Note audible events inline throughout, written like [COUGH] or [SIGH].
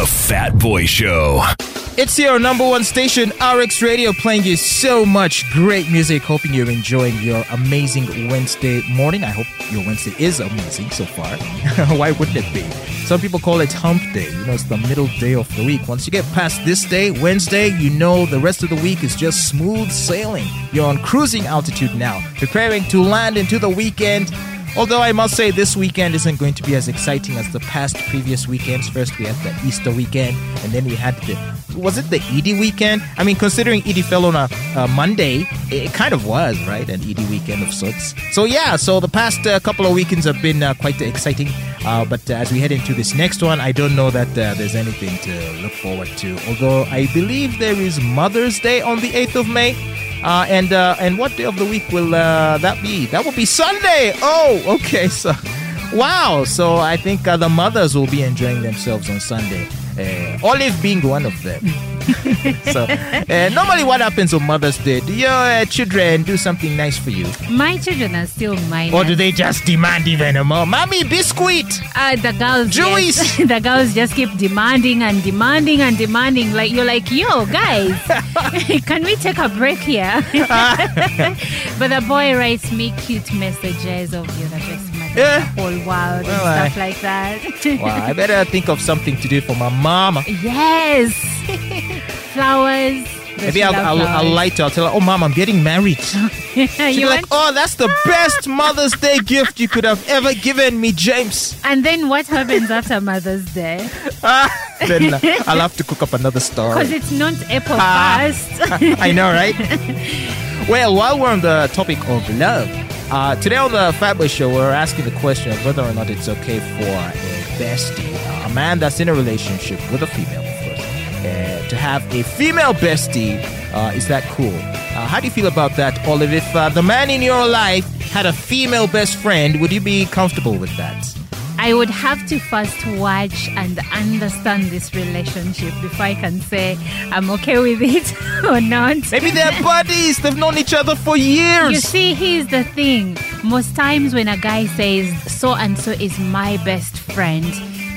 The Fat Boy Show. It's your number one station, RX Radio, playing you so much great music. Hoping you're enjoying your amazing Wednesday morning. I hope your Wednesday is amazing so far. [LAUGHS] Why wouldn't it be? Some people call it hump day. You know, it's the middle day of the week. Once you get past this day, Wednesday, you know the rest of the week is just smooth sailing. You're on cruising altitude now, preparing to land into the weekend. Although I must say this weekend isn't going to be as exciting as the past previous weekends. First we had the Easter weekend, and then we had the was it the Eid weekend? I mean, considering Eid fell on a, Monday, it, kind of was right an Eid weekend of sorts. So yeah, so the past uh, couple of weekends have been uh, quite exciting. Uh, but as we head into this next one, I don't know that uh, there's anything to look forward to. Although I believe there is Mother's Day on the 8th of May. Uh, and uh, and what day of the week will uh, that be? That will be Sunday. Oh, okay. So, [LAUGHS] wow. So I think uh, the mothers will be enjoying themselves on Sunday. Uh, Olive being one of them. [LAUGHS] so, uh, normally, what happens on Mother's Day? Do your uh, children do something nice for you, My children are still mine. or do they just demand even more? Mommy, biscuit. Uh, the girls, Juice! yes. [LAUGHS] the girls just keep demanding and demanding and demanding. Like you're like, yo, guys, [LAUGHS] can we take a break here? but the boy writes me cute messages of best mother Yeah. whole world Well, and stuff I- like that. Wow, I better think of something to do for my mama. yes, flowers. Maybe I'll, I'll, I'll flowers? lie to her. I'll tell her, oh, mom, I'm getting married. [LAUGHS] She'll be You like, oh, that's the best Mother's Day gift you could have ever given me, James. and then what happens after Mother's Day? then uh, I'll have to cook up another story. Because it's not April Ah. first. [LAUGHS] I know, right? [LAUGHS] well, while we're on the topic of love, uh, today on the Fatboy Show, we're asking the question of whether or not it's okay for a bestie, uh, a man that's in a relationship with a female, of course, uh, to have a female bestie. Uh, is that cool? Uh, how do you feel about that, Olive? If the man in your life had a female best friend, would you be comfortable with that? I would have to first watch and understand this relationship before I can say I'm okay with it [LAUGHS] or not. Maybe they're buddies. They've known each other for years. You see, here's the thing. Most times when a guy says so and so is my best friend,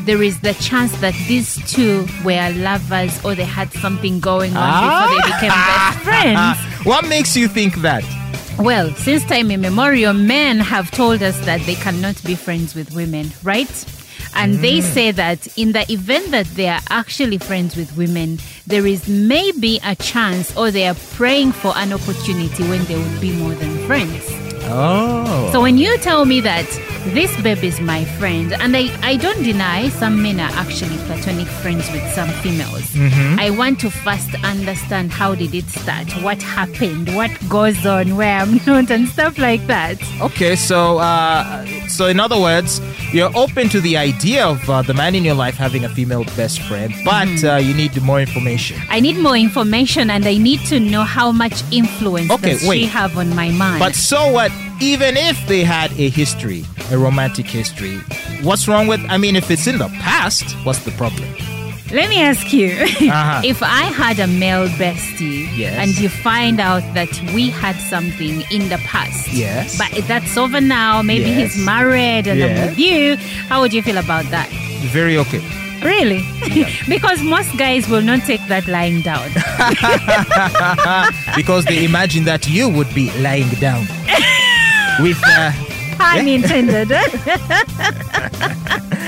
there is the chance that these two were lovers or they had something going on before they ah. became best [LAUGHS] friends. what makes you think that? Well, since time immemorial, men have told us that they cannot be friends with women, right? And they mm. say that in the event that they are actually friends with women, there is maybe a chance or they are praying for an opportunity when they would be more than friends. Oh. So when you tell me that this babe is my friend, and I, I don't deny some men are actually platonic friends with some females. I want to first understand how did it start, what happened, what goes on where I'm [LAUGHS] not, and stuff like that. Okay, so uh, so in other words, you're open to the idea of uh, the man in your life having a female best friend, but Mm-hmm. uh, you need more information. I need more information, and I need to know how much influence Okay, does she have on my mind. But so what? Even if they had a history, a romantic history, what's wrong with? I mean, if it's in the past, what's the problem? Let me ask you [LAUGHS] Uh-huh. if I had a male bestie Yes. and you find out that we had something in the past, Yes. but that's over now, maybe Yes. he's married and I'm with you, how would you feel about that? Very okay. Really? [LAUGHS] because most guys will not take that lying down. [LAUGHS] Because they imagine that you would be lying down with. Uh, [LAUGHS] Pun intended. [LAUGHS]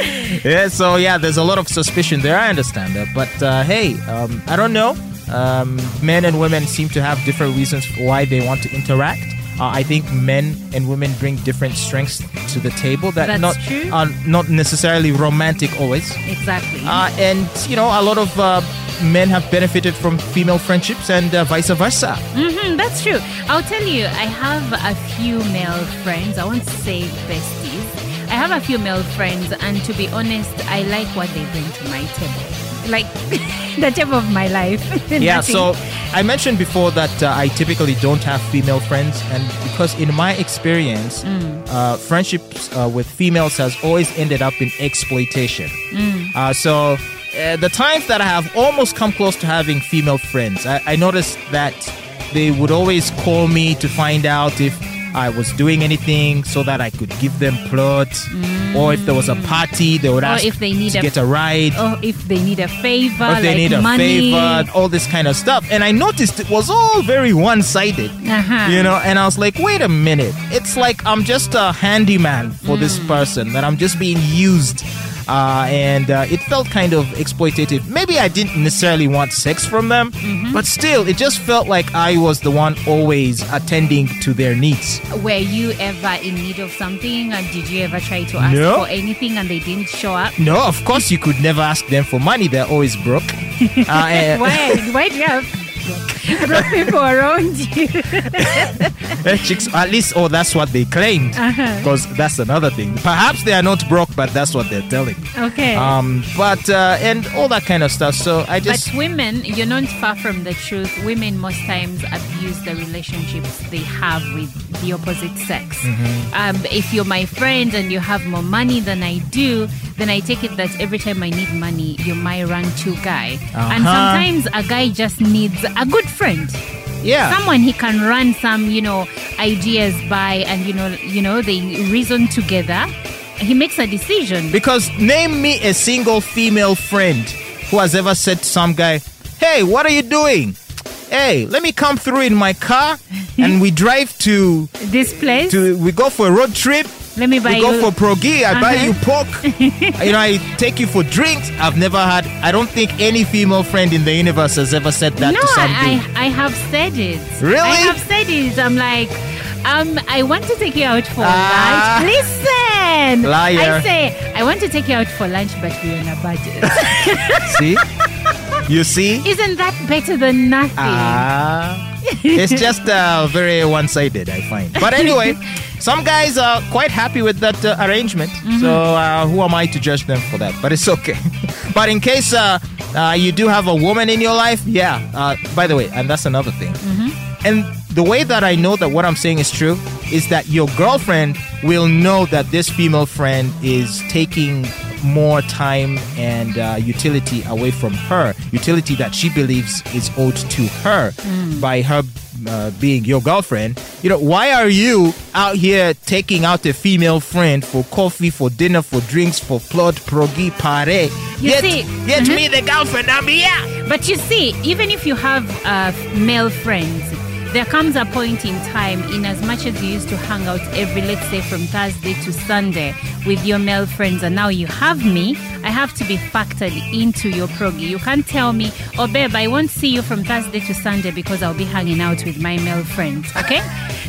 [LAUGHS] yeah, so yeah, there's a lot of suspicion there. I understand that, but uh, hey, um, I don't know. Um, men and women seem to have different reasons why they want to interact. Uh, I think men and women bring different strengths to the table that That's not true. are not necessarily romantic always. exactly. Uh, and you know, a lot of uh, men have benefited from female friendships and uh, vice versa. hmm that's true. I'll tell you, I have a few male friends. I won't say besties. I have a few male friends, and to be honest, I like what they bring to my table. Like [LAUGHS] the table of my life. [LAUGHS] Yeah, so I mentioned before that uh, I typically don't have female friends, and because in my experience, uh, friendships uh, with females has always ended up in exploitation. Uh, so uh, the times that I have almost come close to having female friends, I, I noticed that they would always call me to find out if I was doing anything so that I could give them plot, or if there was a party, they would Or ask if they need to a- get a ride. Oh, if they need a favor, or if they like need a money. favor, all this kind of stuff. And I noticed it was all very one sided. Uh-huh. You know, and I was like, wait a minute. It's like I'm just a handyman for this Mm. person, that I'm just being used. Uh, and uh, it felt kind of exploitative. Maybe I didn't necessarily want sex from them, Mm-hmm. but still, it just felt like I was the one always attending to their needs. Were you ever in need of something, and did you ever try to ask No. for anything and they didn't show up? No, of course, you could never ask them for money, they're always broke. [LAUGHS] Uh, and- Why? Why do you have broke people around you? [LAUGHS] [LAUGHS] Eh, chicks, at least, oh, that's what they claimed. Uh-huh. Because that's another thing. Perhaps they are not broke, but that's what they're telling. Okay. Um, but uh, and all that kind of stuff. So I just. but women, you're not far from the truth. Women most times abuse the relationships they have with the opposite sex. Mm-hmm. Um, if you're my friend and you have more money than I do, then I take it that every time I need money, you're my run-to guy. And Uh-huh. sometimes a guy just needs a good friend. Yeah. someone he can run some you know ideas by and you know you know they reason together he makes a decision because name me a single female friend who has ever said to some guy, "Hey, what are you doing? Hey, let me come through in my car [LAUGHS] and we drive to this place to we go for a road trip." Let me buy we go you for progi. I buy Uh-huh. you pork. [LAUGHS] you know, I take you for drinks. I've never had. I don't think any female friend in the universe has ever said that no to some I. I I have said it Really? I have said it I'm like um I want to take you out for Ah. lunch listen Liar. I say I want to take you out for lunch but we're on a budget [LAUGHS] See, you see. isn't that better than nothing Ah, it's just uh, very one-sided, I find. But anyway, some guys are quite happy with that uh, arrangement. So uh, who am I to judge them for that? But it's okay. [LAUGHS] but in case uh, uh, you do have a woman in your life, yeah. Uh, by the way, and that's another thing. And the way that I know that what I'm saying is true is that your girlfriend will know that this female friend is taking more time and uh, utility away from her, utility that she believes is owed to her by her uh, being your girlfriend. You know, why are you out here taking out a female friend for coffee, for dinner, for drinks, for plot, progi, pare? You yet, see- yet Mhm. me, the girlfriend, I'm here. But you see, even if you have uh, male friends, there comes a point in time, in as much as you used to hang out every, let's say, from Thursday to Sunday with your male friends, and now you have me, I have to be factored into your proggy. You can't tell me, oh, babe, I won't see you from Thursday to Sunday because I'll be hanging out with my male friends, okay?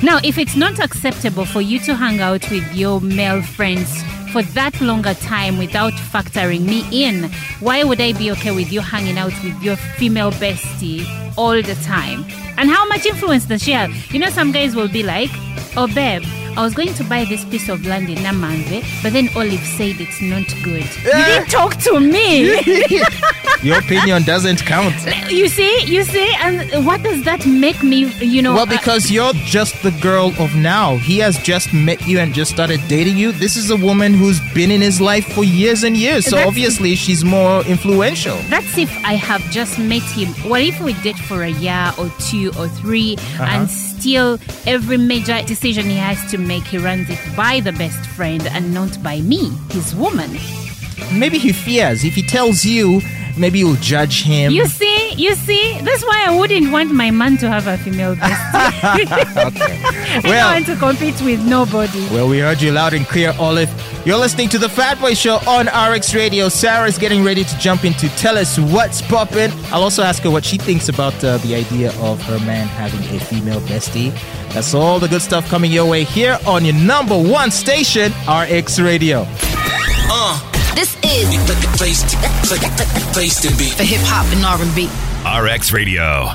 now, if it's not acceptable for you to hang out with your male friends for that longer time without factoring me in, why would I be okay with you hanging out with your female bestie all the time? And how much influence does she have? You know, some guys will be like, oh, babe, I was going to buy this piece of land in Namanve, but then Olive said it's not good. You didn't talk to me. [LAUGHS] Your opinion doesn't count. you see, you see, and what does that make me, you know? Well, uh, because you're just the girl of now. He has just met you and just started dating you. This is a woman who's been in his life for years and years. So obviously she's more influential. That's if I have just met him. What if we date for a year or two or 3 and still every major decision he has to make, he runs it by the best friend and not by me, his woman. Maybe he fears. If he tells you, maybe you'll judge him. You see, you see, that's why I wouldn't want my man to have a female [LAUGHS] bestie. okay. [LAUGHS] I don't want to compete with nobody. well, we heard you loud and clear, Olive. You're listening to the Fat Boy Show on RX Radio. Sarah's getting ready to jump in to tell us what's poppin'. I'll also ask her what she thinks about uh, the idea of her man having a female bestie. That's all the good stuff coming your way here on your number one station, RX Radio. This is the place to, place to be. for hip hop and R&B. RX Radio.